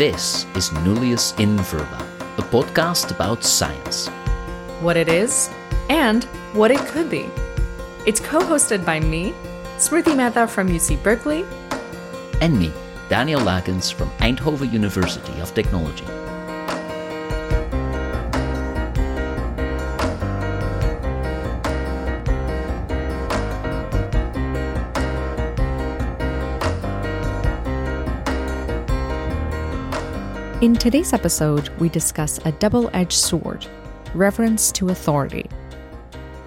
This is Nullius in Verba, a podcast about science. What it is and what it could be. It's co hosted by me, Smriti Mehta from UC Berkeley, And me, Daniel Lakens from Eindhoven University of Technology. In today's episode, we discuss a double edged sword reverence to authority.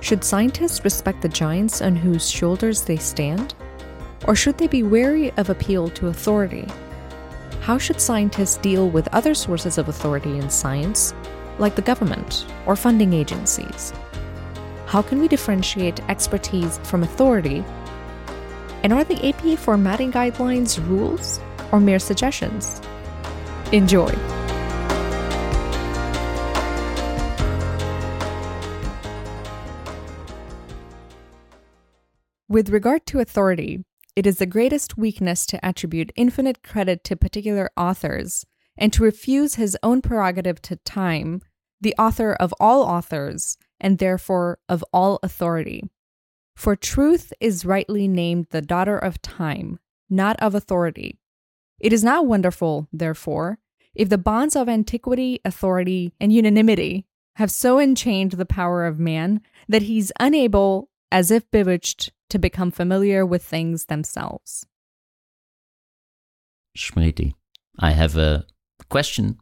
Should scientists respect the giants on whose shoulders they stand? Or should they be wary of appeal to authority? How should scientists deal with other sources of authority in science, like the government or funding agencies? How can we differentiate expertise from authority? And are the APA formatting guidelines rules or mere suggestions? Enjoy. With regard to authority, it is the greatest weakness to attribute infinite credit to particular authors and to refuse his own prerogative to time, the author of all authors, and therefore of all authority. For truth is rightly named the daughter of time, not of authority. It is not wonderful, therefore, if the bonds of antiquity, authority, and unanimity have so enchained the power of man that he's unable, as if bewitched, to become familiar with things themselves. Smriti, I have a question.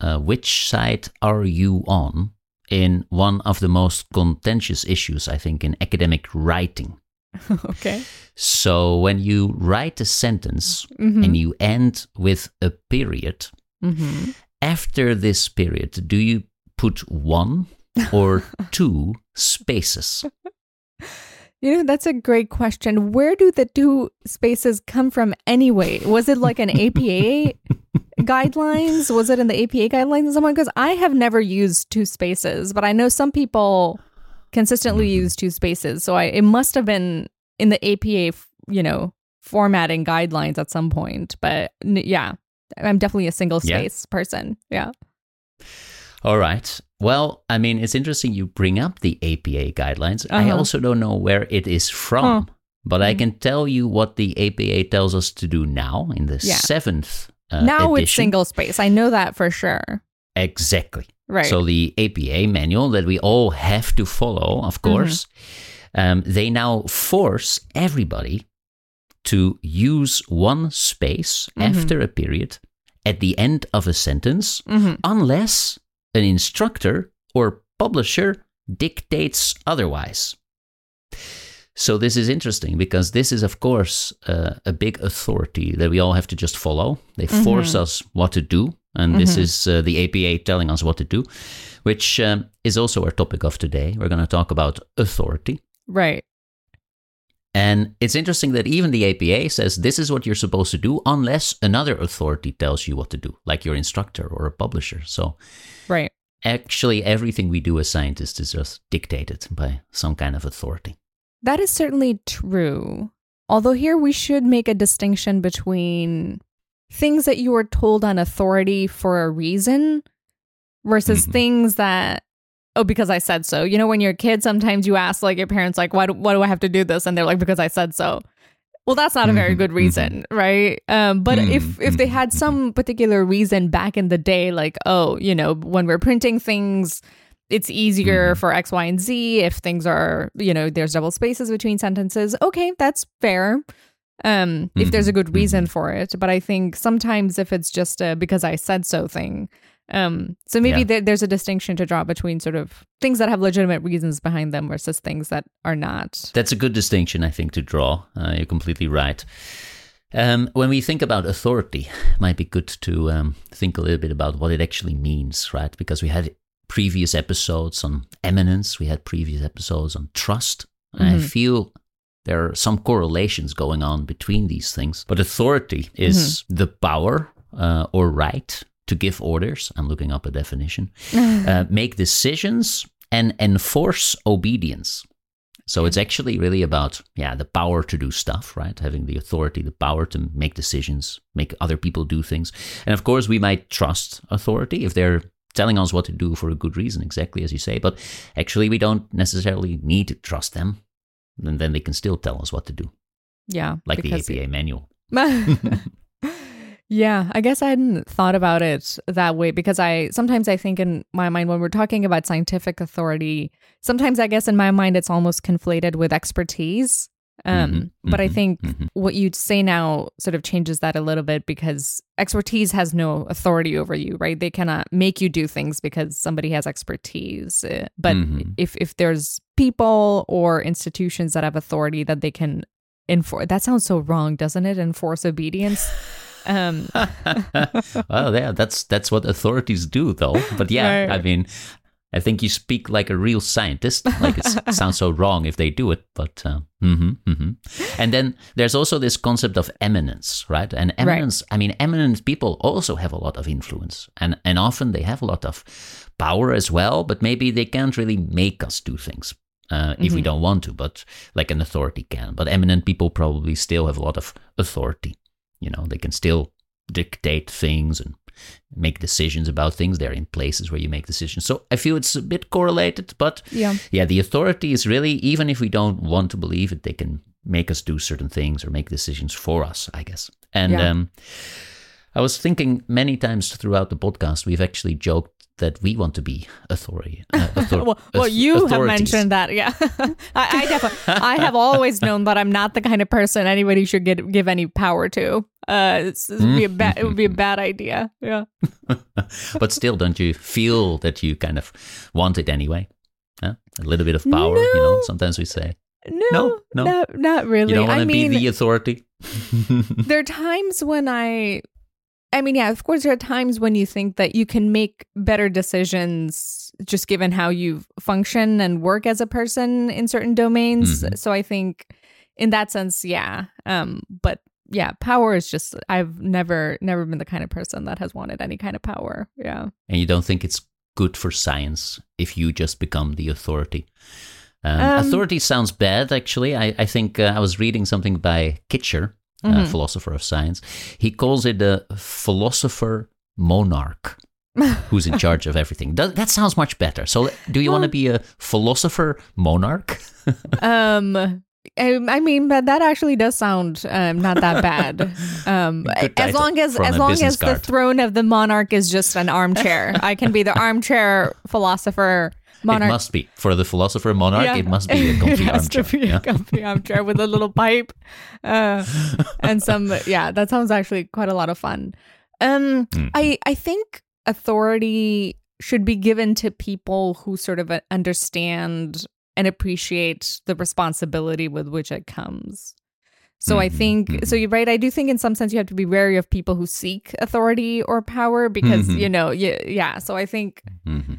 Uh, which side are you on in one of the most contentious issues, I think, in academic writing? okay. So, when you write a sentence Mhm. and you end with a period, Mm-hmm. after this period, do you put one or two spaces? You know, that's a great question. Where do the two spaces come from anyway? Was it like an APA guidelines? Was it in the APA guidelines of someone? Because I have never used two spaces, but I know some people consistently use two spaces. So I it must have been in the APA, you know, formatting guidelines at some point. But yeah, I'm definitely a single Yeah. space person. Yeah. All right. Well, I mean, it's interesting you bring up the APA guidelines. I Uh-huh. also don't know where it is from, but I can tell you what the APA tells us to do now in the Yeah. seventh uh, now it's single space. I know that for sure. Exactly. Right. So the APA manual that we all have to follow, of Mm-hmm. Um, they now force everybody to use one space Mm-hmm. after a period at the end of a sentence, Mhm. unless an instructor or publisher dictates otherwise. So this is interesting because this is, of course, uh, a big authority that we all have to just follow. They force us what to do, and this is uh, the APA telling us what to do, which um, is also our topic of today. We're going to talk about authority. Right. And it's interesting that even the APA says this is what you're supposed to do unless another authority tells you what to do, like your instructor or a publisher. So Right. actually, everything we do as scientists is just dictated by some kind of authority. That is certainly true. Although here we should make a distinction between things that you were told on authority for a reason versus Mhm. things that oh because I said so. You know when you're a kid sometimes you ask like your parents like why do, why do I have to do this and they're like because I said so. Well, that's not a very good reason, right? Um, but if Mhm, if they had some particular reason back in the day, like oh, you know, when we're printing things, it's easier for X, Y, and Z. If things are, you know, there's double spaces between sentences. Okay, that's fair. Um, if there's a good reason for it, but I think sometimes if it's just a because I said so thing, um, so maybe Yeah. there, there's a distinction to draw between sort of things that have legitimate reasons behind them versus things that are not. That's a good distinction, I think, to draw. Uh, you're completely right. Um, when we think about authority, it might be good to um, think a little bit about what it actually means, right? Because we had previous episodes on eminence, we had previous episodes on trust, and I Mhm. feel there are some correlations going on between these things. But authority is the power uh, or right to give orders. I'm looking up a definition. uh, make decisions and enforce obedience. So it's actually really about, yeah, the power to do stuff, right? Having the authority, the power to make decisions, make other people do things. And of course, we might trust authority if they're telling us what to do for a good reason, exactly as you say. But actually, we don't necessarily need to trust them. And then they can still tell us what to do, Yeah. like the APA manual. yeah, I guess I hadn't thought about it that way because I sometimes I think in my mind when we're talking about scientific authority, sometimes I guess in my mind it's almost conflated with expertise. Um, Mhm, but I mhm, think mhm. what you'd say now sort of changes that a little bit because expertise has no authority over you, right? They cannot make you do things because somebody has expertise. Uh, But Mhm. if if there's people or institutions that have authority that they can enforce, that sounds so wrong, doesn't it? Enforce obedience. Um, well, yeah, that's that's what authorities do, though. But yeah, Right. I mean, I think you speak like a real scientist. Like it sounds so wrong if they do it, but uh, hmm hmm and then there's also this concept of eminence, right? And eminence, I mean, eminent people also have a lot of influence, and and often they have a lot of power as well. But maybe they can't really make us do things. Uh, if we Mhm. don't want to, but like an authority can. But eminent people probably still have a lot of authority. You know, they can still dictate things and make decisions about things. They're in places where you make decisions. So I feel it's a bit correlated, but yeah. yeah, the authority is really, even if we don't want to believe it, they can make us do certain things or make decisions for us, I guess. And Yeah. um, I was thinking many times throughout the podcast, we've actually joked that we want to be authority. Uh, author- Well, well, you have mentioned that. Yeah, I, I definitely, I have always known that I'm not the kind of person anybody should get give any power to. Uh, it's, it would be a bad, it would be a bad idea. Yeah. but still, don't you feel that you kind of want it anyway? Huh? A little bit of power, you know. Sometimes we say No, No, no. not, not really. you don't want to mean, be the authority. there are times when I, I mean, yeah, of course, there are times when you think that you can make better decisions just given how you function and work as a person in certain domains. Mhm. So I think in that sense, yeah. Um, but yeah, power is just I've never never been the kind of person that has wanted any kind of power. Yeah. and you don't think it's good for science if you just become the authority. Um, Um, authority sounds bad, actually. I, I think uh, I was reading something by Kitcher, a Mhm. philosopher of science. He calls it a philosopher monarch who's in charge of everything. That, that sounds much better. So, do you want to be a philosopher monarch? um I, I mean, but that actually does sound um, not that bad. Um, as long as as long as the throne of the monarch is just an armchair, I can be the armchair philosopher monarch. It must be. For the philosopher monarch, Yeah. it must be a comfy armchair. to be yeah. a comfy armchair with a little pipe, uh, and some. Yeah, that sounds actually quite a lot of fun. Um, Mhm. I I think authority should be given to people who sort of uh, understand and appreciate the responsibility with which it comes. So I Mhm, think so you're right. I do think in some sense you have to be wary of people who seek authority or power because Mhm. you know yeah yeah. So I think Mhm.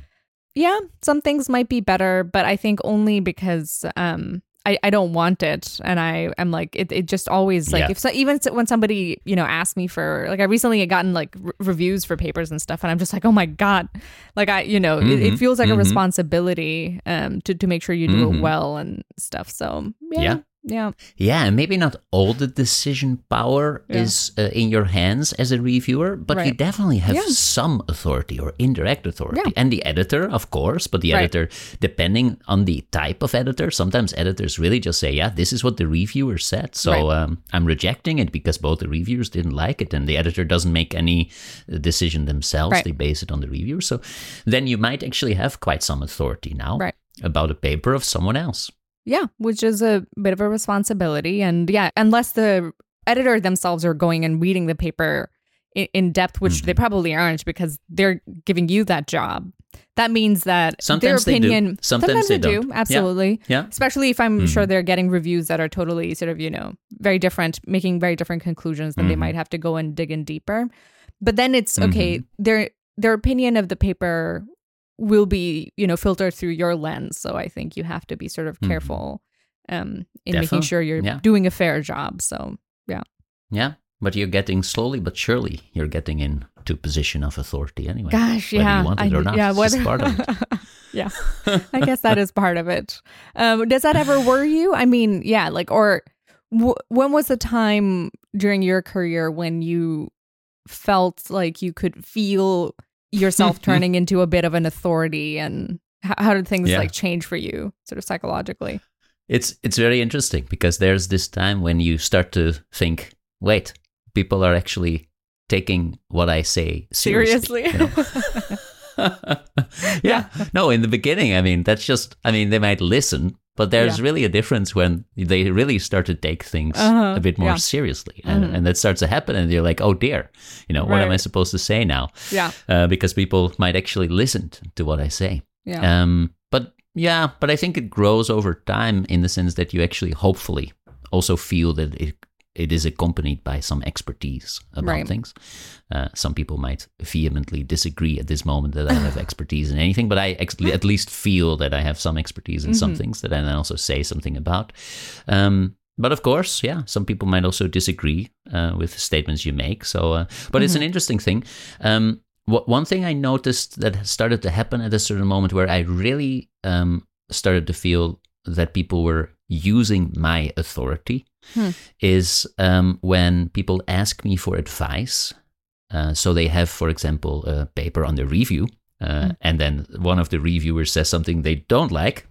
yeah, some things might be better, but I think only because um I, I don't want it and I am like it, it just always like Yeah. if so, even when somebody you know asked me for like I recently had gotten like r- reviews for papers and stuff and I'm just like oh my god like I you know it, it Mhm, feels like a mhm. responsibility um to, to make sure you do Mhm. it well and stuff so yeah Yeah. Yeah Yeah, and maybe not all the decision power Yeah. is uh, in your hands as a reviewer, but you definitely have Yeah. some authority or indirect authority. Yeah. And the editor, of course, but the Right. editor, depending on the type of editor, sometimes editors really just say, yeah, this is what the reviewer said. So Right. um, I'm rejecting it because both the reviewers didn't like it and the editor doesn't make any uh, decision themselves. Right. They base it on the reviewer. So then you might actually have quite some authority now Right. about a paper of someone else. Yeah, which is a bit of a responsibility. And yeah, unless the editor themselves are going and reading the paper in, in depth, which Mm-hmm. they probably aren't because they're giving you that job, that means that Sometimes their they do. opinion. Sometimes they do. don't. Yeah. Absolutely. Yeah. Especially if I'm Mhm. sure they're getting reviews that are totally sort of, you know, very different, making very different conclusions, then they Mhm. might have to go and dig in deeper. But then it's Mm-hmm. okay, their their opinion of the paper will be, you know, filtered through your lens. So I think you have to be sort of Mhm. careful um in making sure you're Yeah. doing a fair job. So Yeah, yeah but you're getting slowly but surely you're getting into position of authority anyway. gosh, whether yeah. you want it I- or not. Yeah, whether part of it. yeah. I guess that is part of it. Um, does that ever worry you? I mean, yeah, like, or w- when was the time during your career when you felt like you could feel yourself mm-hmm. turning into a bit of an authority and how, how did things Yeah. like change for you sort of psychologically? It's it's very interesting because there's this time when you start to think, wait, people are actually taking what I say seriously. Seriously? you know? yeah. No, in the beginning, I mean, that's just I mean, they might listen, but there's Yeah. really a difference when they really start to take things Uh-huh, a bit more yeah. seriously. And, Mhm. and that starts to happen and you're like, "Oh dear. You know, what am I supposed to say now?" yeah. Uh, because people might actually listen to what I say. Yeah. Um, but yeah, but I think it grows over time in the sense that you actually hopefully also feel that it it is accompanied by some expertise about Right. things. Uh, some people might vehemently disagree at this moment that I have expertise in anything, but I ex- at least feel that I have some expertise in some Mhm. things that I then also say something about. Um, but of course, yeah, some people might also disagree uh, with statements you make. So, uh, but it's an interesting thing. Um, wh- one thing I noticed that started to happen at a certain moment where I really um, started to feel that people were using my authority Hmm. is um, when people ask me for advice. Uh, so they have, for example, a paper under review, uh, Hmm. and then one of the reviewers says something they don't like.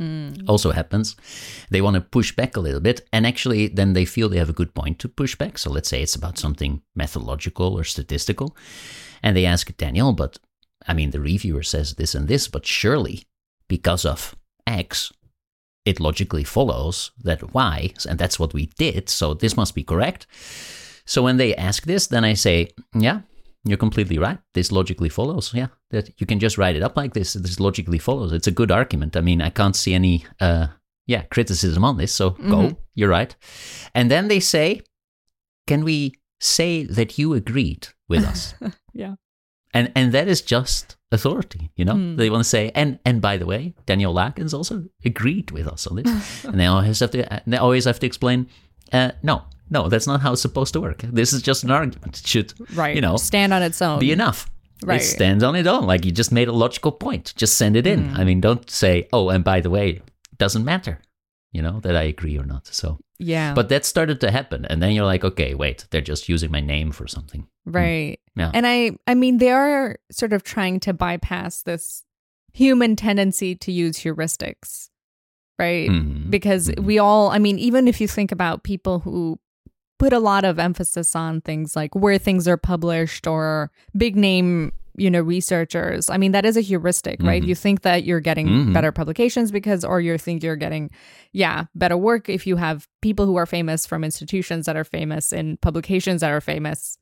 Mm. Also happens. They want to push back a little bit, and actually, then they feel they have a good point to push back. So let's say it's about something methodological or statistical, and they ask Daniel, but I mean, the reviewer says this and this, but surely because of X, it logically follows that Y, and that's what we did, so this must be correct. So when they ask this, then I say, yeah, you're completely right. This logically follows. Yeah, that you can just write it up like this. This logically follows. It's a good argument. I mean, I can't see any, uh, yeah, criticism on this. So Mhm. go. You're right. And then they say, can we say that you agreed with us? Yeah. And and that is just authority, you know. Hmm. They want to say, and and by the way, Daniel Lakens also agreed with us on this, and they always have to they always have to explain, uh, no, no, that's not how it's supposed to work. This is just an argument. It should Right. you know stand on its own. be enough. Right. It stands on its own. Like you just made a logical point. Just send it in. Hmm. I mean, don't say, oh, and by the way, it doesn't matter, you know, that I agree or not. So, yeah. but that started to happen, and then you're like, okay, wait, they're just using my name for something. Right. Yeah. And I I mean they are sort of trying to bypass this human tendency to use heuristics. Right? Mhm. Because Mhm. we all I mean even if you think about people who put a lot of emphasis on things like where things are published or big name you know researchers i mean that is a heuristic right Mhm. you think that you're getting Mhm. better publications because or you think you're getting yeah better work if you have people who are famous from institutions that are famous in publications that are famous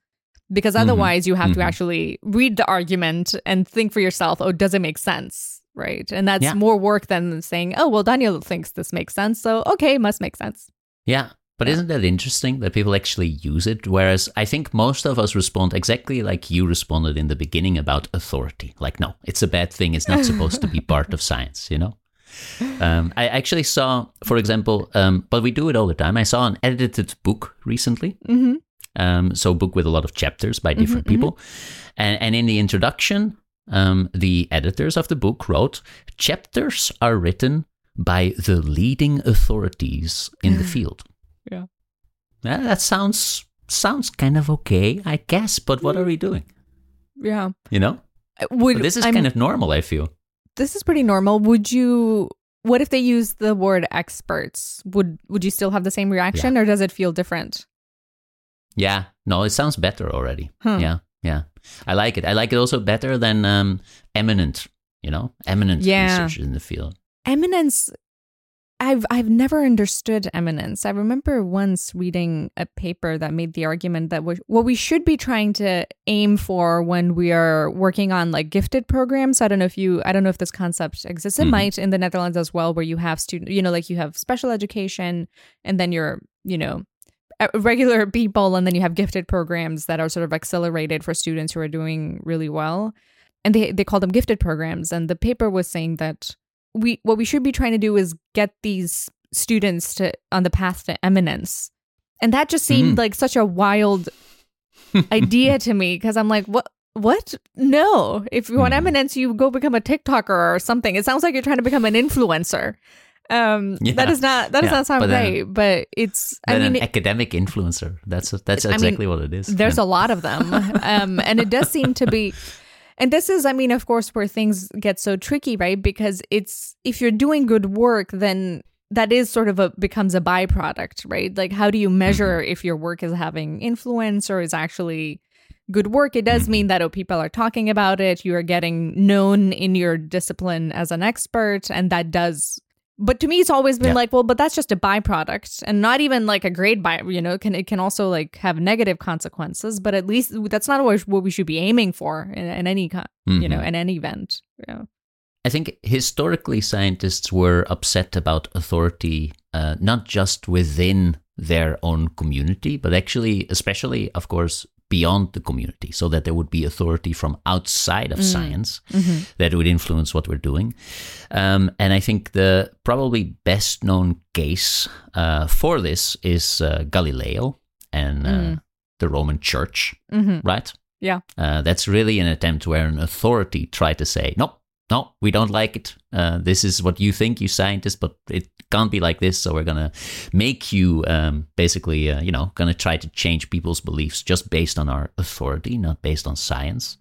because Mhm. otherwise you have to Mhm. actually read the argument and think for yourself oh does it make sense right and that's Yeah. more work than saying oh well daniel thinks this makes sense so okay must make sense Yeah. But Yeah. isn't that interesting that people actually use it? Whereas I think most of us respond exactly like you responded in the beginning about authority. Like, no, it's a bad thing. It's not supposed to be part of science, you know? Um, I actually saw, for example, um, but we do it all the time. I saw an edited book recently. mm-hmm. Um, so, a book with a lot of chapters by different Mhm, people. And, and in the introduction, um, the editors of the book wrote chapters are written by the leading authorities in the field. Yeah. Yeah, that sounds sounds kind of okay, I guess. But what are hmm. we doing? yeah You know, uh, would But this is I'm- kind of normal. I feel. this is pretty normal. Would you? What if they use the word experts? Would Would you still have the same reaction, or does it feel different? Yeah, no, it sounds better already. Huh. Yeah, yeah, I like it. I like it also better than um, eminent. You know, eminent Yeah. researchers in the field. Eminence. I've I've never understood eminence. I remember once reading a paper that made the argument that what we should be trying to aim for when we are working on like gifted programs. I don't know if you I don't know if this concept exists. It Mhm. might in the Netherlands as well, where you have student, you know, like you have special education, and then you're, you know, regular people, and then you have gifted programs that are sort of accelerated for students who are doing really well, and they they call them gifted programs. And the paper was saying that we what we should be trying to do is get these students to on the path to eminence and that just seemed Mm. like such a wild idea to me because i'm like what what? No. If you want Mhm. eminence, you go become a TikToker or something. It sounds like you're trying to become an influencer. Um, Yeah. that is not that does not sound but then- great, but it's. I mean, an it- academic influencer. That's that's I mean, exactly what it is. there's Yeah. a lot of them, um, and it does seem to be. And this is, I mean, of course, where things get so tricky, right? Because it's if you're doing good work, then that is sort of a becomes a byproduct, right? Like, how do you measure Mm-hmm. if your work is having influence or is actually good work? It does mean that oh, people are talking about it. You are getting known in your discipline as an expert, and that does. But to me, it's always been Yeah. like, well, but that's just a byproduct, and not even like a great by. You know, can it can also like have negative consequences, but at least that's not always what we should be aiming for in, in any co- you know Mhm. in any event. Yeah. I think historically scientists were upset about authority, uh, not just within their own community, but actually, especially, of course, beyond the community, so that there would be authority from outside of science that would influence what we're doing. Um, and I think the probably best known case uh, for this is uh, Galileo and uh, Mm. the Roman Church, hmm right? Yeah. Uh, that's really an attempt where an authority tried to say, no, no, we don't like it. Uh, this is what you think, you scientists, but it can't be like this. So we're going to make you um, basically, uh, you know, going to try to change people's beliefs just based on our authority, not based on science.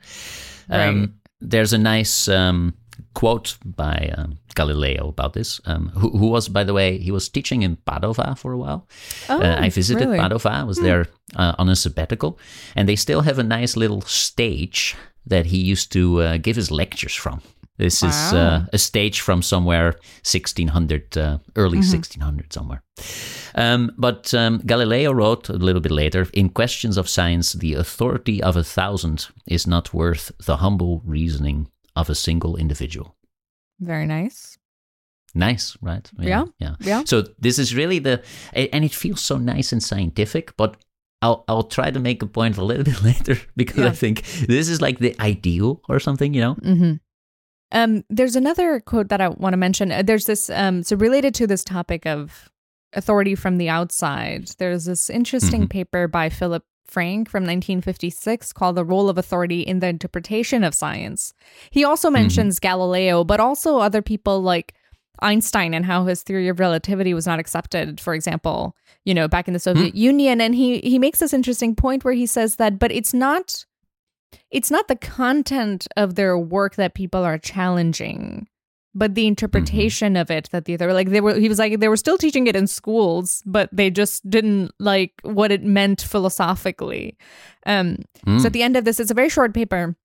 Right. Um, there's a nice um, quote by um, Galileo about this, um, who, who was, by the way, he was teaching in Padova for a while. Oh, Uh, I visited really? Padova. I was there uh, on a sabbatical, and they still have a nice little stage that he used to uh, give his lectures from. This is uh, a stage from somewhere 1600, uh, early Mm-hmm. 1600 somewhere. Um, but um, Galileo wrote a little bit later In questions of science, the authority of a thousand is not worth the humble reasoning of a single individual. Very nice. Nice, right? Yeah. Yeah. Yeah. So this is really the, and it feels so nice and scientific, but I'll I'll try to make a point a little bit later because I think this is like the ideal or something, you know? hmm Um, there's another quote that I want to mention. Uh, There's this, um, so related to this topic of authority from the outside, there's this interesting Mhm. paper by Philip Frank from 1956 called The Role of Authority in the Interpretation of Science. He also mentions Galileo, but also other people like Einstein and how his theory of relativity was not accepted, for example, you know, back in the Soviet Union. And he he makes this interesting point where he says that, but it's not it's not the content of their work that people are challenging but the interpretation of it that the other like they were he was like they were still teaching it in schools but they just didn't like what it meant philosophically um Mm. so at the end of this it's a very short paper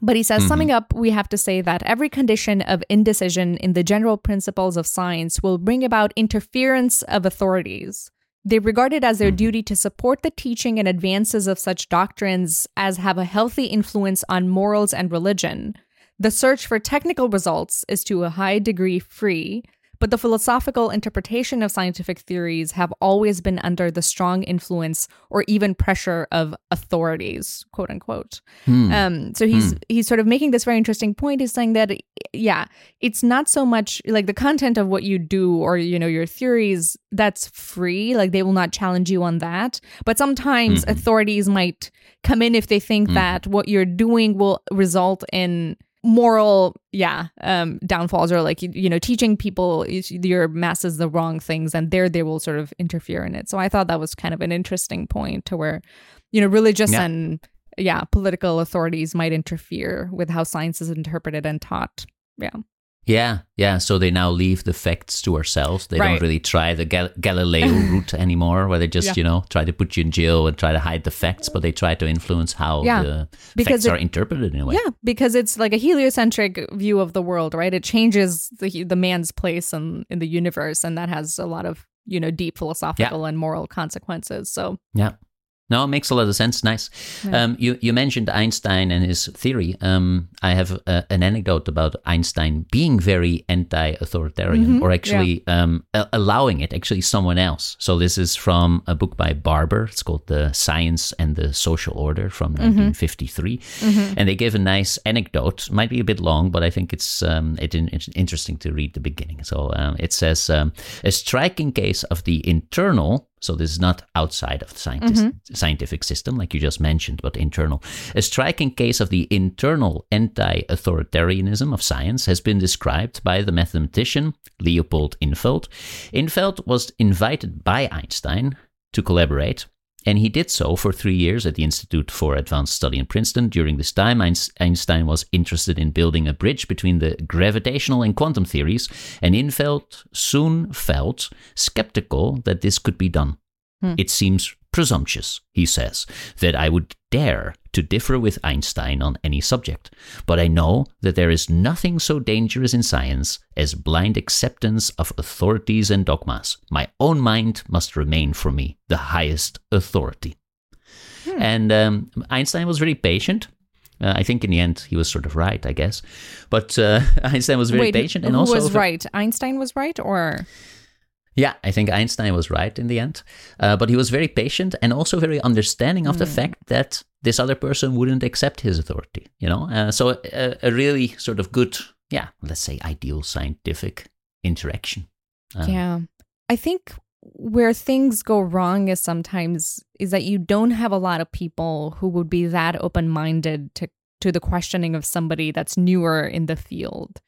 but he says, Mhm. summing up, we have to say that every condition of indecision in the general principles of science will bring about interference of authorities. They regard it as their mm-hmm. duty to support the teaching and advances of such doctrines as have a healthy influence on morals and religion. The search for technical results is to a high degree free, but the philosophical interpretation of scientific theories have always been under the strong influence or even pressure of authorities, quote unquote. Hmm. Um, so he's he's sort of making this very interesting point. He's saying that yeah, it's not so much like the content of what you do or you know your theories that's free. Like they will not challenge you on that. But sometimes Mhm. authorities might come in if they think Mhm. that what you're doing will result in moral yeah um downfalls or like you, you know teaching people your masses the wrong things and there they will sort of interfere in it. So i thought that was kind of an interesting point to where you know religious Yeah. and yeah political authorities might interfere with how science is interpreted and taught. Yeah Yeah, yeah. So they now leave the facts to ourselves. They Right. don't really try the Gal- Galileo route anymore, where they just, Yeah. you know, try to put you in jail and try to hide the facts, but they try to influence how Yeah, the because facts it- are interpreted in a way. yeah because it's like a heliocentric view of the world right it changes the the man's place in in the universe and that has a lot of you know deep philosophical and moral consequences so Yeah. No, it makes a lot of sense. Nice. Yeah. Um, you you mentioned Einstein and his theory. Um, I have uh, an anecdote about Einstein being very anti-authoritarian, Mhm, or actually um, a- allowing it. Actually, someone else. So this is from a book by Barber. It's called "The Science and the Social Order" from Mm-hmm. 1953, and they give a nice anecdote. Might be a bit long, but I think it's um, it, it's interesting to read the beginning. So um, it says um, a striking case of the internal So this is not outside of the scientist, mm-hmm. scientific system, like you just mentioned, but internal. A striking case of the internal anti-authoritarianism of science has been described by the mathematician Leopold Infeld. Infeld was invited by Einstein to collaborate and he did so for three years at the Institute for Advanced Study in Princeton. During this time, Einstein was interested in building a bridge between the gravitational and quantum theories, and Infeld soon felt skeptical that this could be done. Hmm. It seems presumptuous, he says, that I would dare to differ with Einstein on any subject, but I know that there is nothing so dangerous in science as blind acceptance of authorities and dogmas. My own mind must remain for me the highest authority. Hmm. And um, Einstein was very patient. Uh, I think in the end he was sort of right, I guess. But uh, Einstein was very Wait, patient, and who also was right. Einstein was right, or yeah, I think Einstein was right in the end. Uh, but he was very patient and also very understanding of mm. the hmm. fact that this other person wouldn't accept his authority, you know? Uh, so a, a, really sort of good, yeah, let's say ideal scientific interaction. Uh, yeah. I think where things go wrong is sometimes is that you don't have a lot of people who would be that open-minded to to the questioning of somebody that's newer in the field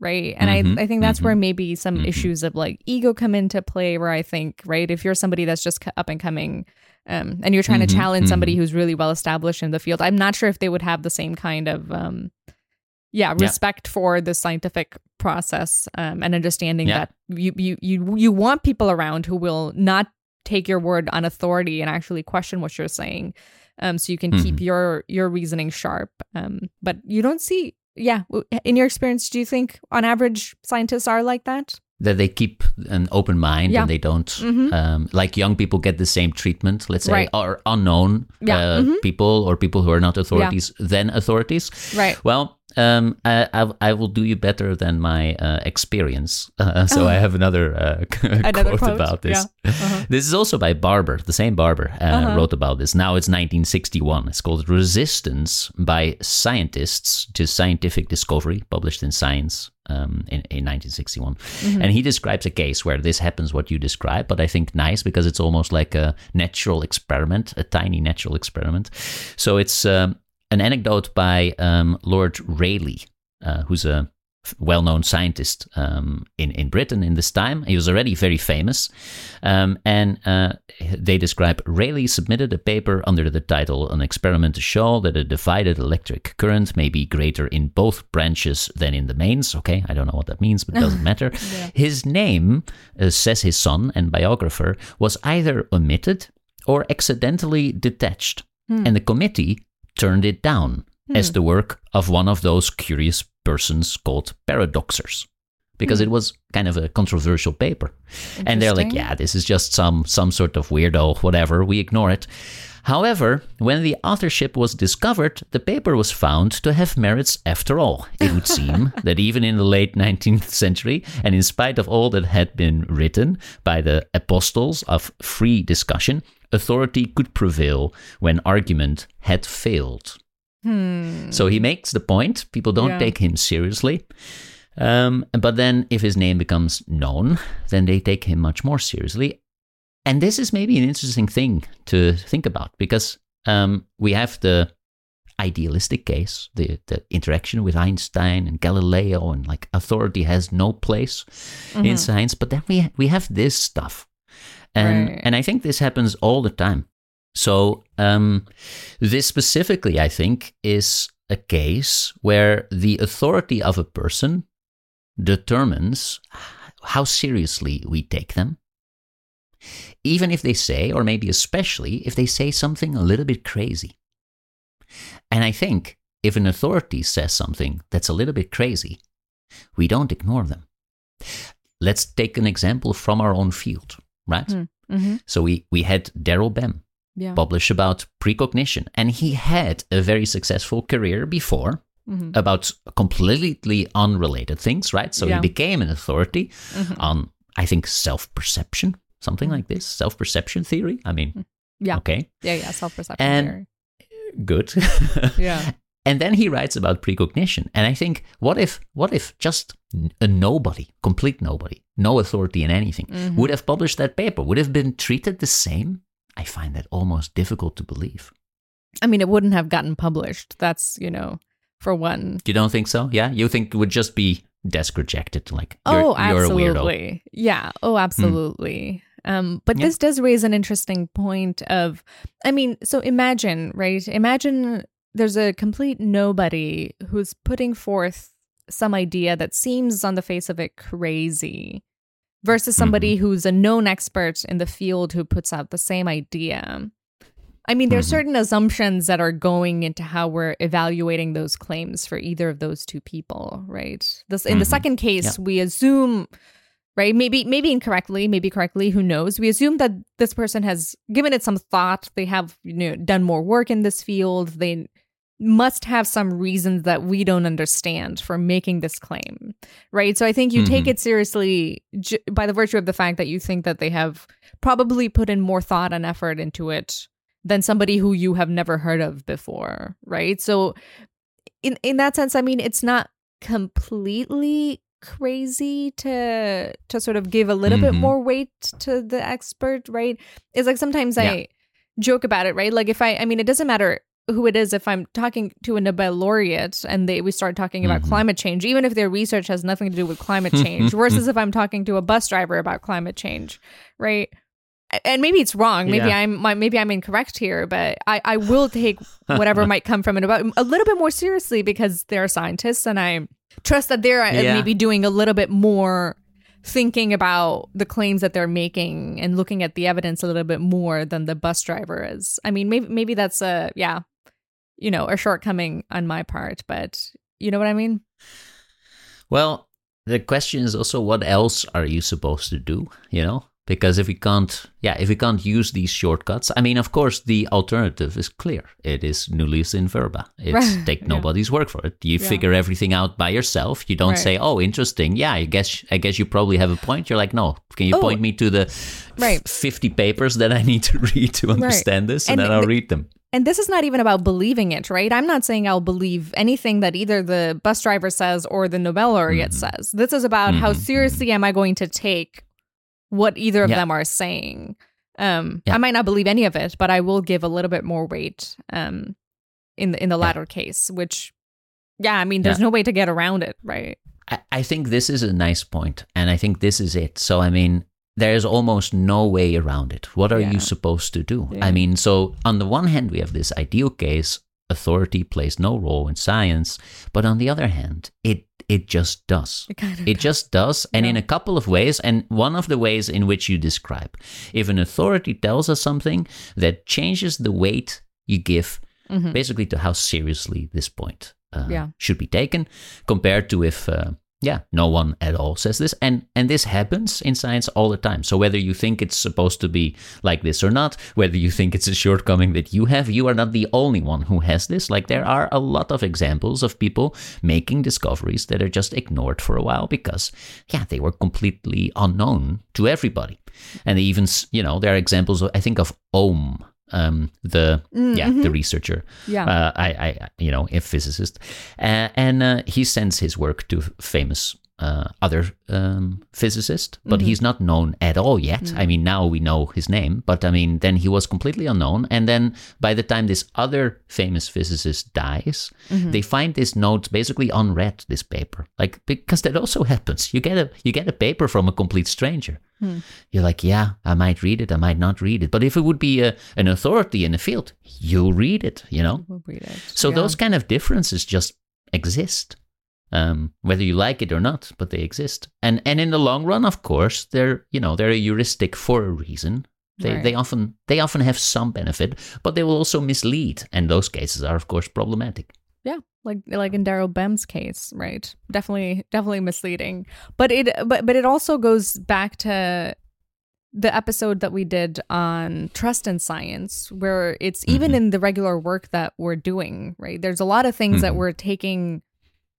right and mm-hmm, I, I think that's mm-hmm, where maybe some mm-hmm. issues of like ego come into play where i think right if you're somebody that's just up and coming um, and you're trying to mm-hmm, challenge somebody mm-hmm. who's really well established in the field i'm not sure if they would have the same kind of um, yeah respect yeah. for the scientific process um, and understanding yeah. that you, you you you want people around who will not take your word on authority and actually question what you're saying um, so you can keep mm-hmm. your your reasoning sharp um, but you don't see yeah. In your experience, do you think on average scientists are like that? That they keep an open mind yeah. and they don't, mm-hmm. um, like young people get the same treatment, let's say, right. or unknown yeah. uh, mm-hmm. people or people who are not authorities yeah. than authorities. Right. Well, um, I, I, I, will do you better than my uh, experience. Uh, so oh. I have another, uh, another quote, quote, about this. Yeah. Uh-huh. This is also by Barber, the same Barber uh, uh-huh. wrote about this. Now it's 1961. It's called Resistance by Scientists to Scientific Discovery, published in Science um, in, in 1961. Mm-hmm. And he describes a case where this happens, what you describe, but I think nice because it's almost like a natural experiment, a tiny natural experiment. So it's um, an anecdote by um, Lord Rayleigh, uh, who's a well known scientist um, in, in Britain in this time. He was already very famous. Um, and uh, they describe Rayleigh submitted a paper under the title An Experiment to Show that a divided electric current may be greater in both branches than in the mains. Okay, I don't know what that means, but it doesn't matter. yeah. His name, uh, says his son and biographer, was either omitted or accidentally detached. Hmm. And the committee turned it down hmm. as the work of one of those curious persons called paradoxers because hmm. it was kind of a controversial paper. And they're like, yeah, this is just some some sort of weirdo, whatever, we ignore it. However, when the authorship was discovered, the paper was found to have merits after all. It would seem that even in the late 19th century, and in spite of all that had been written by the apostles of free discussion, authority could prevail when argument had failed. Hmm. So he makes the point. People don't yeah. take him seriously. Um, but then, if his name becomes known, then they take him much more seriously. And this is maybe an interesting thing to think about because um, we have the idealistic case, the, the interaction with Einstein and Galileo, and like authority has no place mm-hmm. in science. But then we we have this stuff and right. and I think this happens all the time. So um, this specifically, I think, is a case where the authority of a person determines how seriously we take them. Even if they say, or maybe especially if they say something a little bit crazy. And I think if an authority says something that's a little bit crazy, we don't ignore them. Let's take an example from our own field right? Mm, mm-hmm. So we we had Daryl Bem yeah. publish about precognition, and he had a very successful career before. Mm-hmm. About completely unrelated things, right? So yeah. he became an authority mm-hmm. on, I think, self perception, something like this, self perception theory. I mean, yeah, okay, yeah, yeah, self perception and theory. Good, yeah. And then he writes about precognition. And I think, what if, what if just a nobody, complete nobody, no authority in anything, Mhm. would have published that paper? Would have been treated the same? I find that almost difficult to believe. I mean, it wouldn't have gotten published. That's, you know, for one. You don't think so? Yeah, you think it would just be desk rejected? Like, you're, oh, you're a weirdo. Absolutely. Yeah. Oh, absolutely. Um, but Yeah. this does raise an interesting point of, I mean, so imagine, right? Imagine there's a complete nobody who's putting forth some idea that seems on the face of it crazy versus somebody Mm-hmm. who's a known expert in the field who puts out the same idea. I mean, there are certain assumptions that are going into how we're evaluating those claims for either of those two people, right? This in the Mhm. second case, we assume, right? Maybe maybe incorrectly, maybe correctly, who knows? We assume that this person has given it some thought. They have you know done more work in this field. They must have some reasons that we don't understand for making this claim, right? So I think you take Mhm. it seriously j- by the virtue of the fact that you think that they have probably put in more thought and effort into it than somebody who you have never heard of before, right? So in in that sense, I mean, it's not completely crazy to to sort of give a little bit Mhm. more weight to the expert, right? It's like sometimes Yeah. I joke about it, right? Like if I I mean, it doesn't matter who it is if I'm talking to a Nobel laureate and they we start talking about Mhm. climate change, even if their research has nothing to do with climate change, versus if I'm talking to a bus driver about climate change, right? And maybe it's wrong. Maybe Yeah. I'm maybe I'm incorrect here, but I, I will take whatever might come from it about a little bit more seriously because they're scientists and I trust that they're uh, Yeah. maybe doing a little bit more thinking about the claims that they're making and looking at the evidence a little bit more than the bus driver is. I mean, maybe maybe that's a yeah, you know, a shortcoming on my part, but you know what I mean? Well, the question is also what else are you supposed to do, you know? Because if we can't, yeah, if we can't use these shortcuts, I mean, of course, the alternative is clear. It is nullius in verba. It's Right, take yeah. nobody's word for it. You Yeah. figure everything out by yourself. You don't Right. say, "Oh, interesting. Yeah, I guess I guess you probably have a point." You're like, "No, can you Oh, point me to the right. 50 papers that I need to read to understand this?" And, And then I'll read them. And this is not even about believing it, right? I'm not saying I'll believe anything that either the bus driver says or the Nobel laureate Mm-hmm. says. This is about how seriously am I going to take what either of Yeah. them are saying. Um, Yeah. I might not believe any of it, but I will give a little bit more weight um, in the in the latter case. Which, yeah, I mean, there's no way to get around it, right? I, I think this is a nice point, and I think this is it. So, I mean, there is almost no way around it. What are you supposed to do? I mean, so on the one hand, we have this ideal case authority plays no role in science, but on the other hand, it it just does. It kind of It just does, and in a couple of ways. And one of the ways in which you describe, if an authority tells us something that changes the weight you give Mhm. basically to how seriously this point uh, Yeah. should be taken compared to if uh, yeah. No one at all says this. And and this happens in science all the time. So whether you think it's supposed to be like this or not whether you think it's a shortcoming that you have you are not the only one who has this. Like there are a lot of examples of people making discoveries that are just ignored for a while because yeah they were completely unknown to everybody. And even you know there are examples of, i think of ohm um, the yeah the researcher. Yeah. uh, I, I, you know, a physicist, uh, and uh, he sends his work to famous uh, other um, physicist, but he's not known at all yet. I mean, now we know his name, but I mean, then he was completely unknown. And then by the time this other famous physicist dies, they find this note basically unread. This paper, like because that also happens. You get a you get a paper from a complete stranger. You're like, yeah, I might read it, I might not read it. But if it would be a, an authority in the field, you'll read it, you know? We'll read it. So Yeah. those kind of differences just exist, um, whether you like it or not, but they exist. And and in the long run, of course, they're you know they're a heuristic for a reason. They Right. they often they often have some benefit, but they will also mislead, and those cases are of course problematic. Yeah, like like in Daryl Bem's case, right? Definitely, definitely misleading. But it, but but it also goes back to the episode that we did on trust in science, where it's even in the regular work that we're doing, right? There's a lot of things that Mhm. we're taking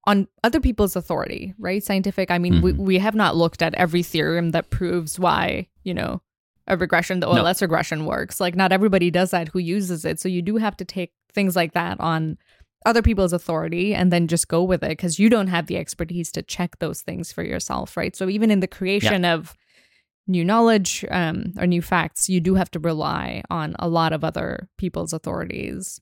on other people's authority, right? Scientific. I mean, we, Mhm. we have not looked at every theorem that proves why, you know, a regression, the No. OLS regression works. Like, not everybody does that who uses it. So you do have to take things like that on other people's authority and then just go with it because you don't have the expertise to check those things for yourself, right? So even in the creation yeah. of new knowledge um, or new facts, you do have to rely on a lot of other people's authorities.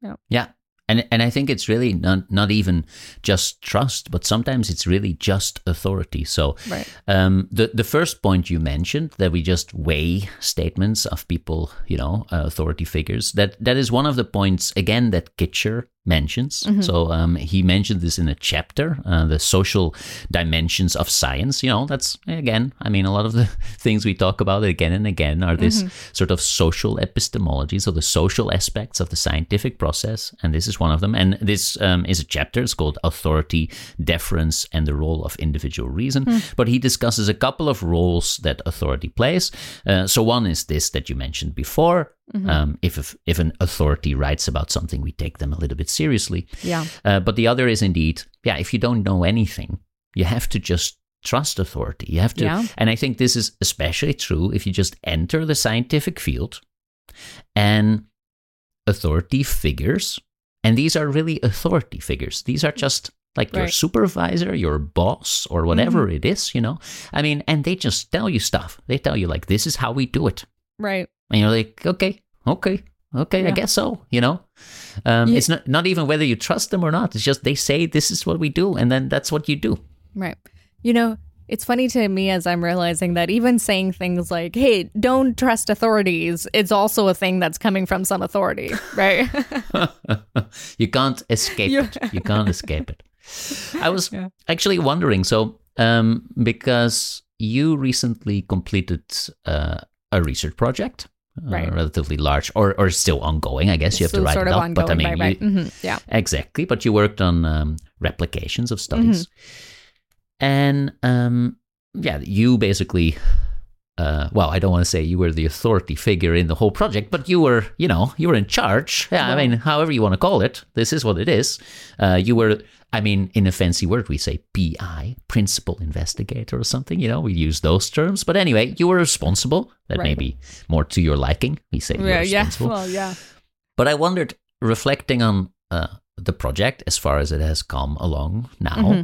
Yeah. Yeah and and I think it's really not not even just trust, but sometimes it's really just authority. So, right. um, the the first point you mentioned that we just weigh statements of people, you know, uh, authority figures. That that is one of the points again that Kitcher mentions. Mm-hmm. So um, he mentioned this in a chapter, uh, the social dimensions of science. You know, that's again, I mean, a lot of the things we talk about again and again are this mm-hmm. sort of social epistemology, so the social aspects of the scientific process, and this is one of them. And this um, is a chapter. It's called Authority, Deference, and the Role of Individual Reason. Mm. But he discusses a couple of roles that authority plays. Uh, so one is this that you mentioned before. Mm-hmm. Um, if, if an authority writes about something, we take them a little bit seriously. Yeah. Uh, but the other is indeed, yeah, if you don't know anything, you have to just trust authority. You have to, yeah. and I think this is especially true if you just enter the scientific field and authority figures, and these are really authority figures. These are just like right. your supervisor, your boss, or whatever mm-hmm. it is, you know? I mean, and they just tell you stuff. They tell you, like, this is how we do it. Right. And you're like, okay, okay, okay, yeah. I guess so, you know? Um, yeah. It's not, not even whether you trust them or not. It's just they say this is what we do, and then that's what you do. Right. You know, it's funny to me as I'm realizing that even saying things like, hey, don't trust authorities, it's also a thing that's coming from some authority, right? you can't escape it. You can't escape it. I was yeah. actually wondering so, um, because you recently completed uh, a research project uh, right. relatively large or, or still ongoing. I guess you have to write sort it up. But I mean, right, right. Mm-hmm. yeah, exactly. But you worked on um, replications of studies, mm-hmm. and um, yeah, you basically. Uh, well, I don't want to say you were the authority figure in the whole project, but you were, you know, you were in charge. Yeah, I mean, however you want to call it, this is what it is. Uh, you were I mean, in a fancy word, we say PI, principal investigator or something. You know, we use those terms. But anyway, you were responsible. That right. may be more to your liking. We say yeah, yeah, well, yeah. But I wondered, reflecting on uh, the project as far as it has come along now, mm-hmm.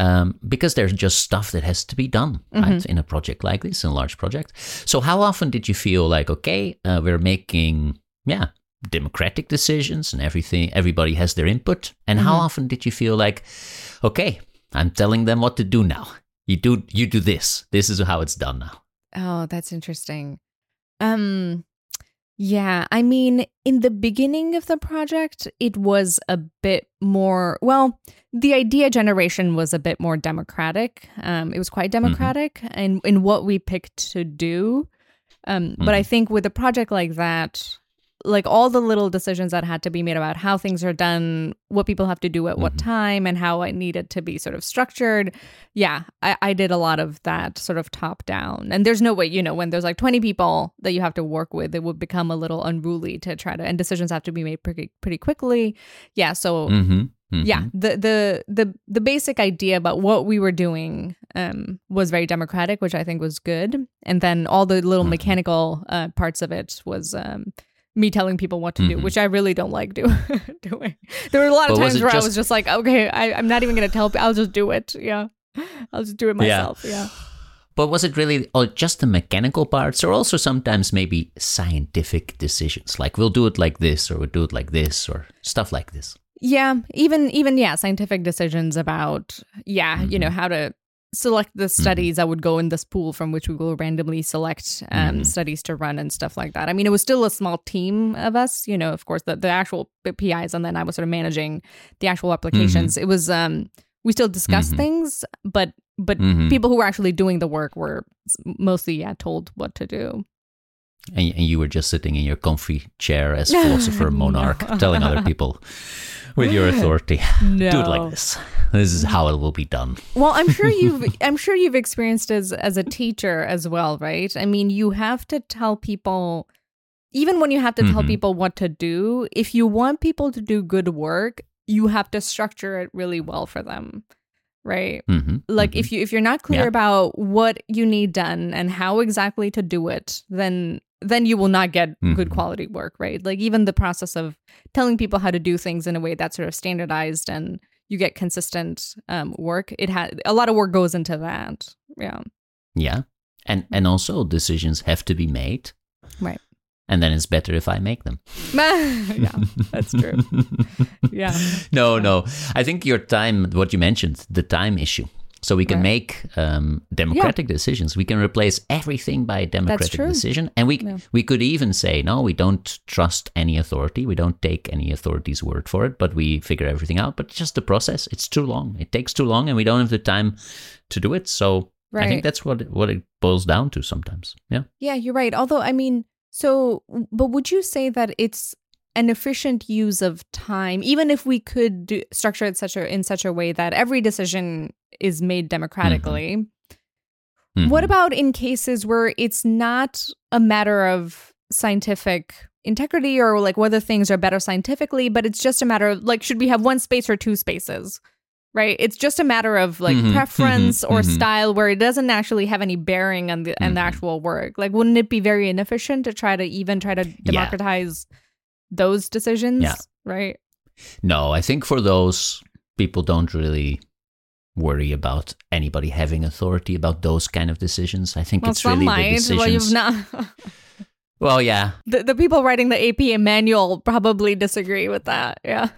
Um, because there's just stuff that has to be done mm-hmm. right, in a project like this, in a large project. So, how often did you feel like, okay, uh, we're making, yeah, democratic decisions and everything everybody has their input and mm-hmm. how often did you feel like okay i'm telling them what to do now you do you do this this is how it's done now oh that's interesting um yeah i mean in the beginning of the project it was a bit more well the idea generation was a bit more democratic um it was quite mm-hmm. democratic mm-hmm. in in what we picked to do um mm-hmm. but i mm-hmm. think with a project like that like all the little decisions that had to be made about how things are done, what people have to do at mm-hmm. what time, and how it needed to be sort of structured. Yeah, I, I did a lot of that sort of top down. And there's no way, you know, when there's like 20 people that you have to work with, it would become a little unruly to try to, and decisions have to be made pretty pretty quickly. Yeah, so. Mm-hmm. Mm-hmm. Yeah, the the the the basic idea about what we were doing um, was very democratic, which I think was good, and then all the little mm-hmm. mechanical uh, parts of it was um, me telling people what to mm-hmm. do, which I really don't like do, doing. There were a lot of times where just... I was just like, okay, I, am not even going to tell. I'll just do it. Yeah, I'll just do it myself. Yeah. yeah. But was it really oh, just the mechanical parts, or also sometimes maybe scientific decisions, like we'll do it like this, or we'll do it like this, or stuff like this? Yeah, even even yeah, scientific decisions about yeah, mm-hmm. you know how to select the mm-hmm. studies mm-hmm. that would go in this pool from which we will randomly select um, mm-hmm. studies to run and stuff like that. I mean, it was still a small team of us, you know, of course, the, the actual PIs, and then I was sort of managing the actual applications. Mm-hmm. It was, um, we still discussed mm-hmm. things, but but mm-hmm. people who were actually doing the work were mostly yeah told what to do. And, and you were just sitting in your comfy chair as philosopher monarch, telling other people with your authority. No. Do it like this. This is how it will be done. Well, I'm sure you've I'm sure you've experienced as as a teacher as well, right? I mean, you have to tell people even when you have to tell mm-hmm. people what to do, if you want people to do good work, you have to structure it really well for them. Right? Mm-hmm. Like mm-hmm. if you if you're not clear yeah. about what you need done and how exactly to do it, then then you will not get good Mhm. quality work, right? Like even the process of telling people how to do things in a way that's sort of standardized and you get consistent um, work. It had a lot of work goes into that. Yeah. Yeah. And and also decisions have to be made. Right. And then it's better if I make them. yeah, that's true. Yeah. no, no. I think your time, what you mentioned, the time issue. So we can Right. make um, democratic decisions. We can replace everything by a democratic decision, and we Yeah. we could even say no, we don't trust any authority. We don't take any authority's word for it, but we figure everything out. But just the process, it's too long. It takes too long, and we don't have the time to do it. So I think that's what what it boils down to sometimes. Yeah. Yeah, you're right. Although, I mean, so, but would you say that it's an efficient use of time, even if we could do, structure it such a in such a way that every decision is made democratically? What Mhm. about in cases where it's not a matter of scientific integrity or like whether things are better scientifically, but it's just a matter of like, should we have one space or two spaces? Right? It's just a matter of like Mhm, preference mhm, or mhm. style where it doesn't actually have any bearing on the on the actual work. Like, wouldn't it be very inefficient to try to even try to democratize those decisions? Yeah. Right. No, I think for those people don't really worry about anybody having authority about those kind of decisions. I think Well, it's really the decisions. Well, you've not. Well, yeah, the, the people writing the APA manual probably disagree with that. Yeah.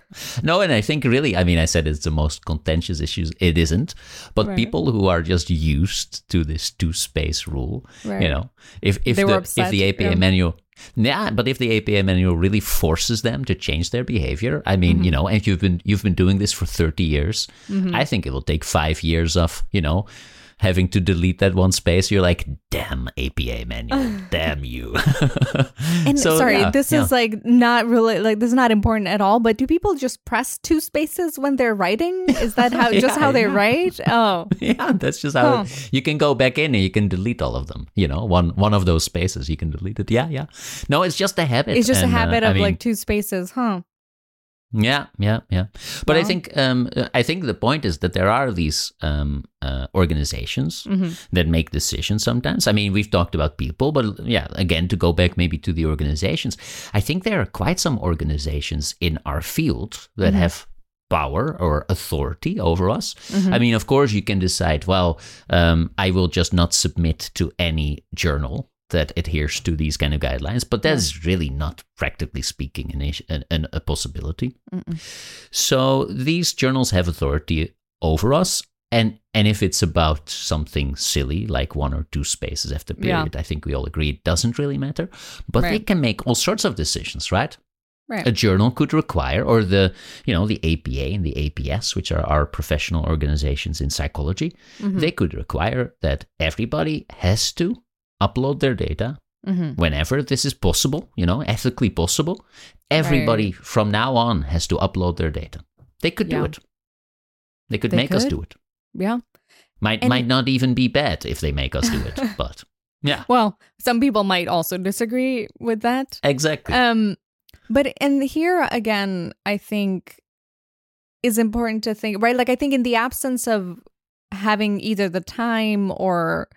no, and I think really, I mean, I said it's the most contentious issues. It isn't, but Right. people who are just used to this two space rule, Right. you know, if if They the if the APA yeah. manual. Yeah, but if the APA manual really forces them to change their behavior, I mean, you Mm-hmm. know, and you've been you've been doing this for thirty years, I think it will take five years of you know having to delete that one space. You're like, damn APA manual, damn you. And So, sorry, yeah, this yeah. is like not really like this is not important at all. But do people just press two spaces when they're writing? Is that how just how they yeah. write? Oh, yeah, that's just how Huh. you can go back in and you can delete all of them. You know, one one of those spaces you can delete it. Yeah, yeah. No, it's just a habit. it's just and, a uh, habit I of mean, like two spaces, huh? Yeah, yeah, yeah. But I think um, uh, I think the point is that there are these um, uh, organizations Mhm. that make decisions sometimes. I mean, we've talked about people, but yeah, again, to go back maybe to the organizations, I think there are quite some organizations in our field that Mhm. have power or authority over us. Mhm. I mean, of course, you can decide, well, um, I will just not submit to any journal that adheres to these kind of guidelines, but that's really not, practically speaking, an, an, an, a possibility. Mm-mm. So these journals have authority over us. And, and if it's about something silly like one or two spaces after Yeah. period, I think we all agree it doesn't really matter. But they can make all sorts of decisions, right? Right. a journal could require or the you know the APA and the APS which are our professional organizations in psychology Mhm. they could require that everybody has to upload their data Mhm. whenever this is possible you know ethically possible everybody from now on has to upload their data they could do it they could They make us do it Yeah. might And- might not even be bad if they make us do it but yeah Well, some people might also disagree with that. exactly Um, but and here again, I think is important to think right. Like I think in the absence of having either the time or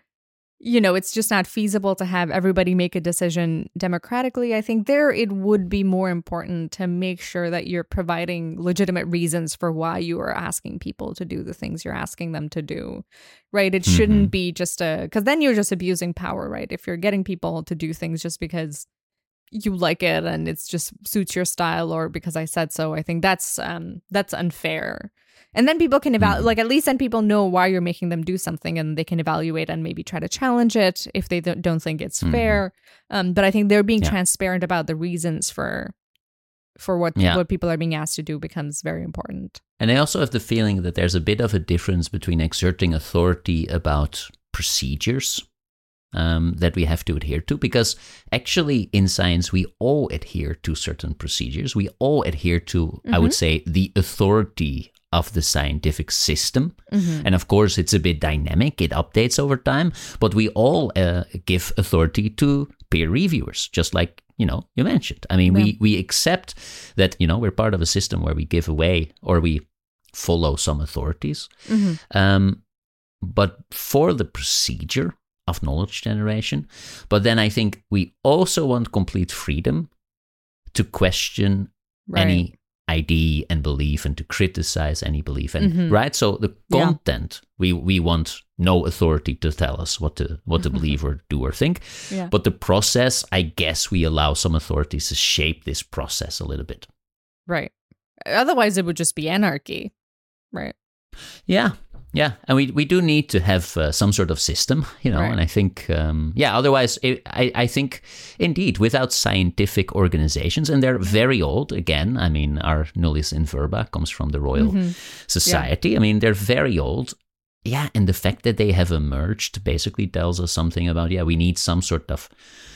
you know it's just not feasible to have everybody make a decision democratically i think there it would be more important to make sure that you're providing legitimate reasons for why you are asking people to do the things you're asking them to do right it shouldn't be just a because then you're just abusing power right if you're getting people to do things just because you like it and it's just suits your style or because I said so. I think that's um that's unfair. And then people can evaluate Mhm. like at least then people know why you're making them do something and they can evaluate and maybe try to challenge it if they don't don't think it's Mhm. fair. Um but I think they're being Yeah. transparent about the reasons for for what Yeah. what people are being asked to do becomes very important. And I also have the feeling that there's a bit of a difference between exerting authority about procedures um, that we have to adhere to, because actually in science we all adhere to certain procedures. We all adhere to, I would say, the authority of the scientific system. And of course, it's a bit dynamic, it updates over time, but we all uh, give authority to peer reviewers, just like you know you mentioned. I mean, we we accept that you know we're part of a system where we give away or we follow some authorities. Mm-hmm. Um, but for the procedure of knowledge generation. But then I think we also want complete freedom to question Right. any idea and belief and to criticize any belief and Mhm. right so the Yeah. content we we want no authority to tell us what to what to believe or do or think Yeah. but the process i guess we allow some authorities to shape this process a little bit Right. Otherwise, it would just be anarchy. Right. Yeah, yeah, and we we do need to have uh, some sort of system, you know. Right. And I think, um, yeah, otherwise, it, I I think indeed, without scientific organizations, and they're very old. Again, I mean, our nullius in verba comes from the Royal Mhm. Society. I mean, they're very old. Yeah, and the fact that they have emerged basically tells us something about yeah, we need some sort of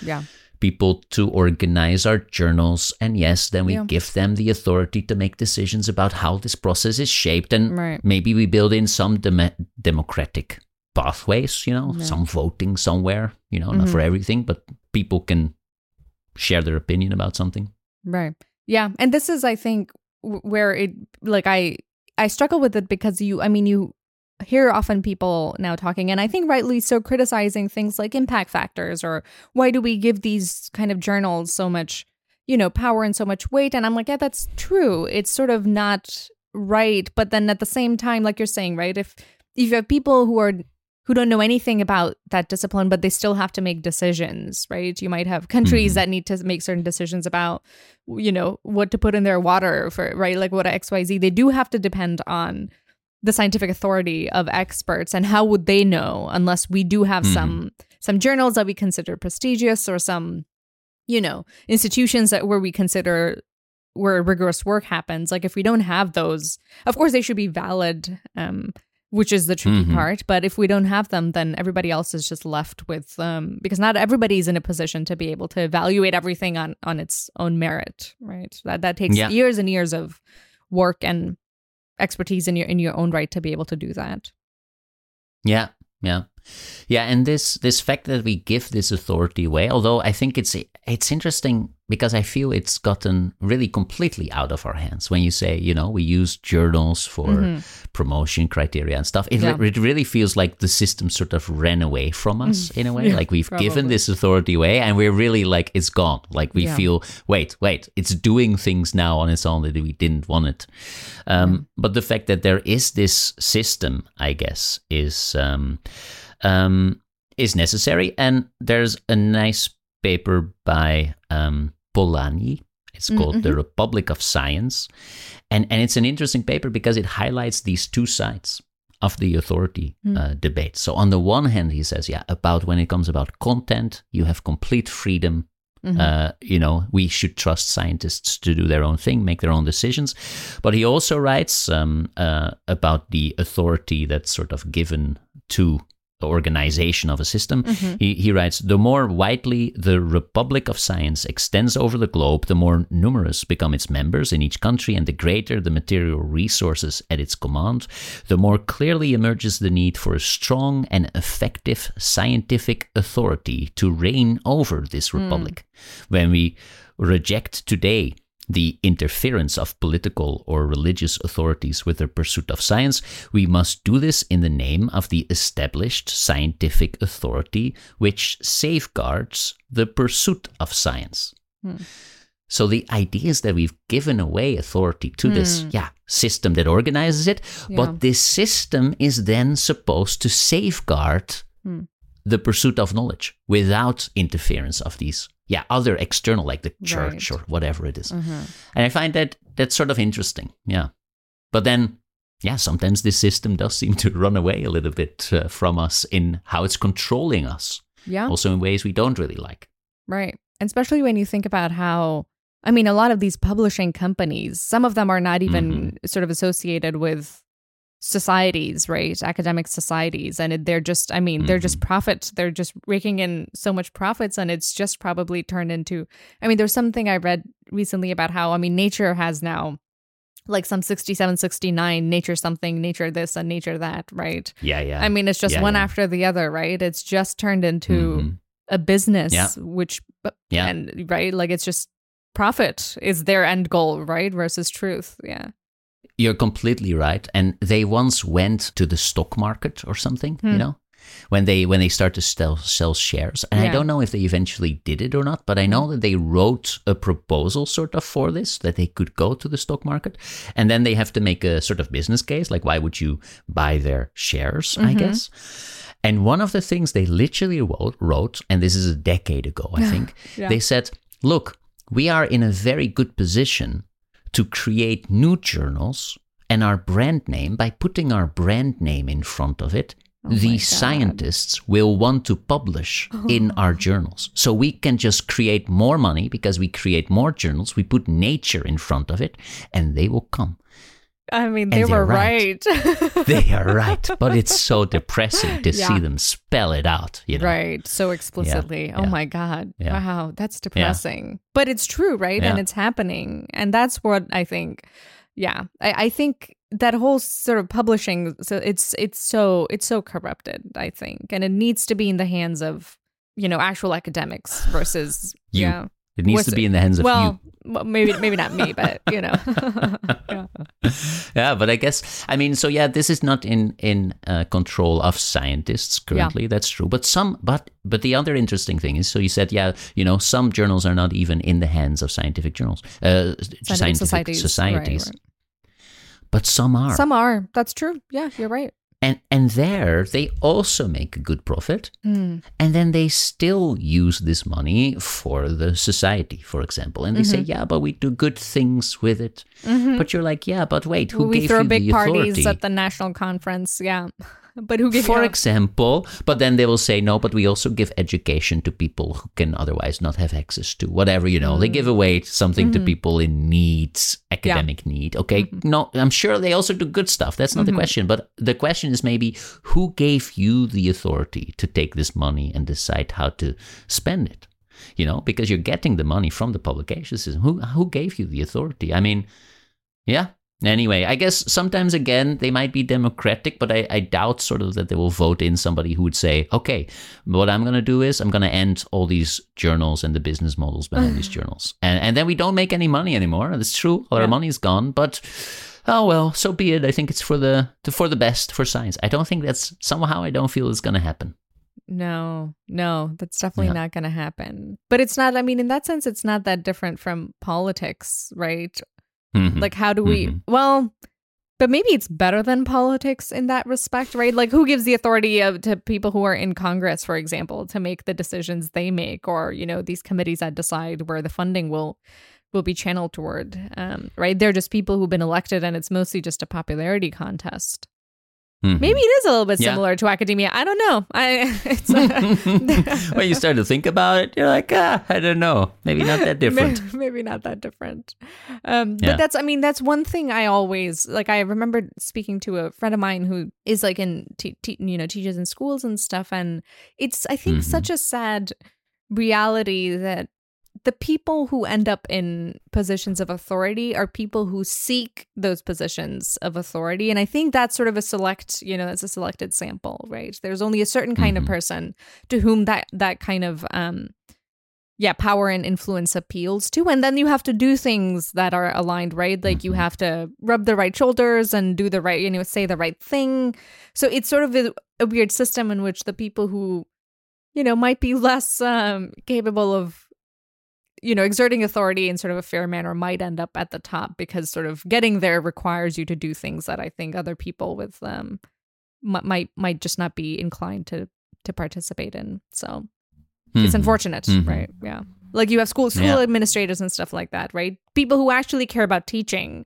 Yeah. People to organize our journals and yes then we Yeah. give them the authority to make decisions about how this process is shaped and Right. maybe we build in some dem- democratic pathways you know Yeah. some voting somewhere you know not Mhm. for everything but people can share their opinion about something Right. Yeah. And this is, I think, where it, like, I, I struggle with it because you, I mean, you hear often people now talking, and I think rightly so, criticizing things like impact factors or why do we give these kind of journals so much, you know, power and so much weight? And I'm like, yeah, that's true. It's sort of not right. But then at the same time, like you're saying, right? If, if you have people who are who don't know anything about that discipline, but they still have to make decisions, right? You might have countries Mhm. that need to make certain decisions about, you know, what to put in their water for, right? Like what a XYZ. They do have to depend on the scientific authority of experts. And how would they know unless we do have Mhm. some some journals that we consider prestigious or some, you know, institutions that where we consider where rigorous work happens. Like if we don't have those, of course they should be valid. Um, which is the tricky Mhm. part. But if we don't have them, then everybody else is just left with um because not everybody's in a position to be able to evaluate everything on on its own merit, right? That that takes Yeah. years and years of work and expertise in your in your own right to be able to do that. Yeah, yeah, yeah. And this this fact that we give this authority away, although I think it's it's interesting because I feel it's gotten really completely out of our hands. When you say, you know, we use journals for Mhm. promotion criteria and stuff, it, Yeah. it really feels like the system sort of ran away from us in a way. Yeah, like we've given this authority away, and we're really like it's gone. Like we Yeah. feel, wait, wait, it's doing things now on its own that we didn't want it. Um, But the fact that there is this system, I guess, is um, um, is necessary. And there's a nice paper by um, Polanyi. It's called The Republic of Science, and and it's an interesting paper because it highlights these two sides of the authority uh, debate. So on the one hand, he says, yeah, about when it comes about content, you have complete freedom uh, you know, we should trust scientists to do their own thing, make their own decisions. But he also writes um, uh, about the authority that's sort of given to organization of a system. Mm-hmm. He, he writes The more widely the Republic of Science extends over the globe, the more numerous become its members in each country, and the greater the material resources at its command, the more clearly emerges the need for a strong and effective scientific authority to reign over this hmm. republic. When we reject today the interference of political or religious authorities with the pursuit of science, we must do this in the name of the established scientific authority which safeguards the pursuit of science. Hmm. So the idea is that we've given away authority to this hmm. yeah system that organizes it, Yeah. but this system is then supposed to safeguard hmm. The pursuit of knowledge without interference of these yeah other external like the church Right. or whatever it is. Mhm. And I find that that's sort of interesting. Yeah. But then, yeah, sometimes this system does seem to run away a little bit uh, from us in how it's controlling us, Yeah. also in ways we don't really like. Right. And especially when you think about how, I mean, a lot of these publishing companies, some of them are not even sort of associated with societies, right? Academic societies. And they're just, I mean, they're just profit. They're just raking in so much profits. And it's just probably turned into, I mean, there's something I read recently about how, I mean, nature has now like some 67, 69, nature something, nature this, and nature that, right? Yeah, yeah. I mean, it's just Yeah, one yeah. after the other, right? It's just turned into Mhm. a business Yeah. which Yeah. and right like it's just profit is their end goal right versus truth yeah You're completely right. And they once went to the stock market or something, you hmm. know? when they when they start to sell, sell shares. And I don't know if they eventually did it or not, but I know that they wrote a proposal sort of for this that they could go to the stock market, and then they have to make a sort of business case, like why would you buy their shares? I mm-hmm. guess. And one of the things they literally wrote, wrote and this is a decade ago, I think, Yeah. they said, look, we are in a very good position to create new journals and our brand name by putting our brand name in front of it. Oh my the scientists will want to publish in our journals. So we can just create more money because we create more journals. We put nature in front of it and they will come. I mean, they were right. They are right. But it's so depressing to Yeah. see them spell it out, you know. Right. So explicitly. Oh yeah. my God. Yeah. Wow. That's depressing. But it's true, right? And it's happening. And that's what I think. Yeah. I, I think that whole sort of publishing so it's it's so it's so corrupted, I think. And it needs to be in the hands of, you know, actual academics versus You. yeah. It needs Was to be in the hands of well, well, maybe maybe not me, but you know. yeah. Yeah, but I guess I mean, so yeah, this is not in in uh, control of scientists currently. That's true. But some, but but the other interesting thing is, so you said, yeah, you know, some journals are not even in the hands of scientific journals, uh, scientific, societies. societies, Right, right. but some are. Some are. That's true. Yeah, you're right. And and there they also make a good profit Hmm. and then they still use this money for the society for example and they say Mm-hmm. yeah but we do good things with it but you're like yeah but wait who we gave throw you big the authority parties at the national conference. Yeah. But who gave for example but then they will say no but we also give education to people who can otherwise not have access to whatever you know they give Mm. away something Mm-hmm. to people in needs academic need okay no i'm sure they also do good stuff that's not Mm-hmm. the question but the question is maybe who gave you the authority to take this money and decide how to spend it you know because you're getting the money from the publication system who who gave you the authority i mean yeah. Anyway, I guess sometimes again they might be democratic, but I, I doubt sort of that they will vote in somebody who would say, okay, what I'm going to do is I'm going to end all these journals and the business models behind these journals. And, and then we don't make any money anymore. That's true. All our money is gone, but oh well, so be it. I think it's for the, for the best for science. I don't think that's somehow I don't feel it's going to happen. No, no, that's definitely Yeah. not going to happen. But it's not, I mean, in that sense, it's not that different from politics, right? Mhm. Like, how do we, Mhm. well, but maybe it's better than politics in that respect, right? Like, who gives the authority of, to people who are in Congress, for example, to make the decisions they make, or you know, these committees that decide where the funding will will be channeled toward, um, right? They're just people who've been elected, and it's mostly just a popularity contest. Mhm. Maybe it is a little bit Yeah. similar to academia. I don't know. I it's uh, when you start to think about it, you're like, ah, I don't know. Maybe not that different. Maybe, maybe not that different. Um, Yeah. But that's, I mean, that's one thing I always like. I remember speaking to a friend of mine who is like in, te- te- you know, teaches in schools and stuff, and it's, I think, Mhm. such a sad reality that the people who end up in positions of authority are people who seek those positions of authority. And i think that's sort of a select you know that's a selected sample right? There's only a certain kind Mhm. of person to whom that that kind of um yeah power and influence appeals to. And then you have to do things that are aligned right? Like you Mhm. have to rub the right shoulders and do the right you know say the right thing. So it's sort of a, a weird system in which the people who you know might be less um capable of you know exerting authority in sort of a fair manner might end up at the top because sort of getting there requires you to do things that i think other people with um mi- might might just not be inclined to to participate in so it's Mhm. unfortunate Mhm. right yeah like you have school school Yeah. administrators and stuff like that right people who actually care about teaching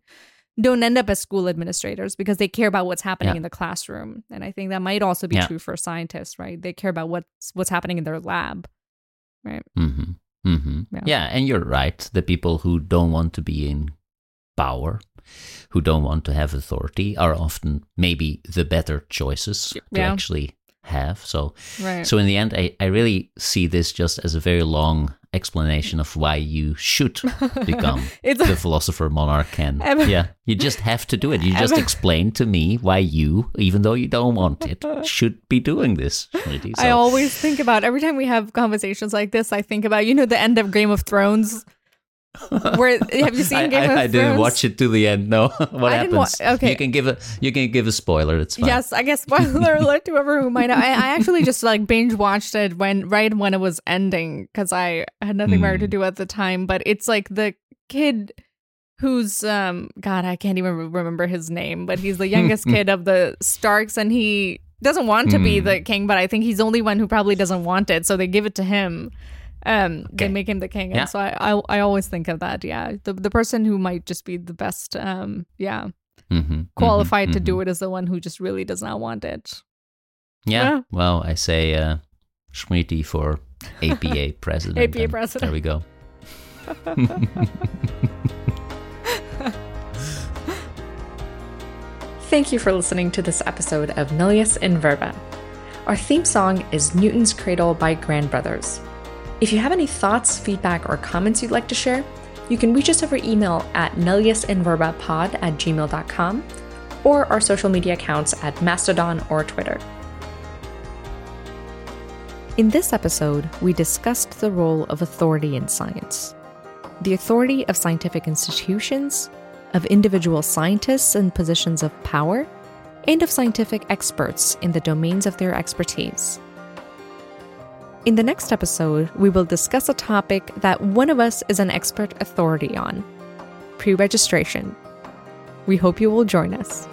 don't end up as school administrators because they care about what's happening Yeah. in the classroom and i think that might also be Yeah. true for scientists right they care about what's what's happening in their lab right hmm hmm Yeah. Yeah. and you're right. The people who don't want to be in power, who don't want to have authority, are often maybe the better choices to actually have. So, right so in the end, I, I really see this just as a very long explanation of why you should become the philosopher monarch Ever- yeah you just have to do it you just explain to me why you even though you don't want it should be doing this Smriti. I always think about every time we have conversations like this. I think about you know the end of Game of Thrones Where have you seen I, Game I, of I Thrones? didn't watch it to the end. No, what I didn't wa- happens? okay. you can give a you can give a spoiler. It's fine. Yes, I guess spoiler alert to whoever who might. I, I actually just like binge watched it when right when it was ending because I had nothing better to Hmm. do at the time. But it's like the kid who's um God, I can't even remember his name, but he's the youngest kid of the Starks, and he doesn't want to be Hmm. the king, but I think he's the only one who probably doesn't want it, so they give it to him. Um, they make him the king, Yeah. and so I, I I always think of that. Yeah, the the person who might just be the best. Um, yeah, Mhm, qualified mhm, to mhm. do it is the one who just really does not want it. Yeah. Yeah. Well, I say uh, Schmitty for APA president. APA president. There we go. Thank you for listening to this episode of Nullius in Verba. Our theme song is Newton's Cradle by Grand Brothers. If you have any thoughts, feedback, or comments you'd like to share, you can reach us over email at nulliusinverbapod at gmail.com or our social media accounts at Mastodon or Twitter. In this episode, we discussed the role of authority in science, the authority of scientific institutions, of individual scientists in positions of power, and of scientific experts in the domains of their expertise. In the next episode, we will discuss a topic that one of us is an expert authority on pre registration. We hope you will join us.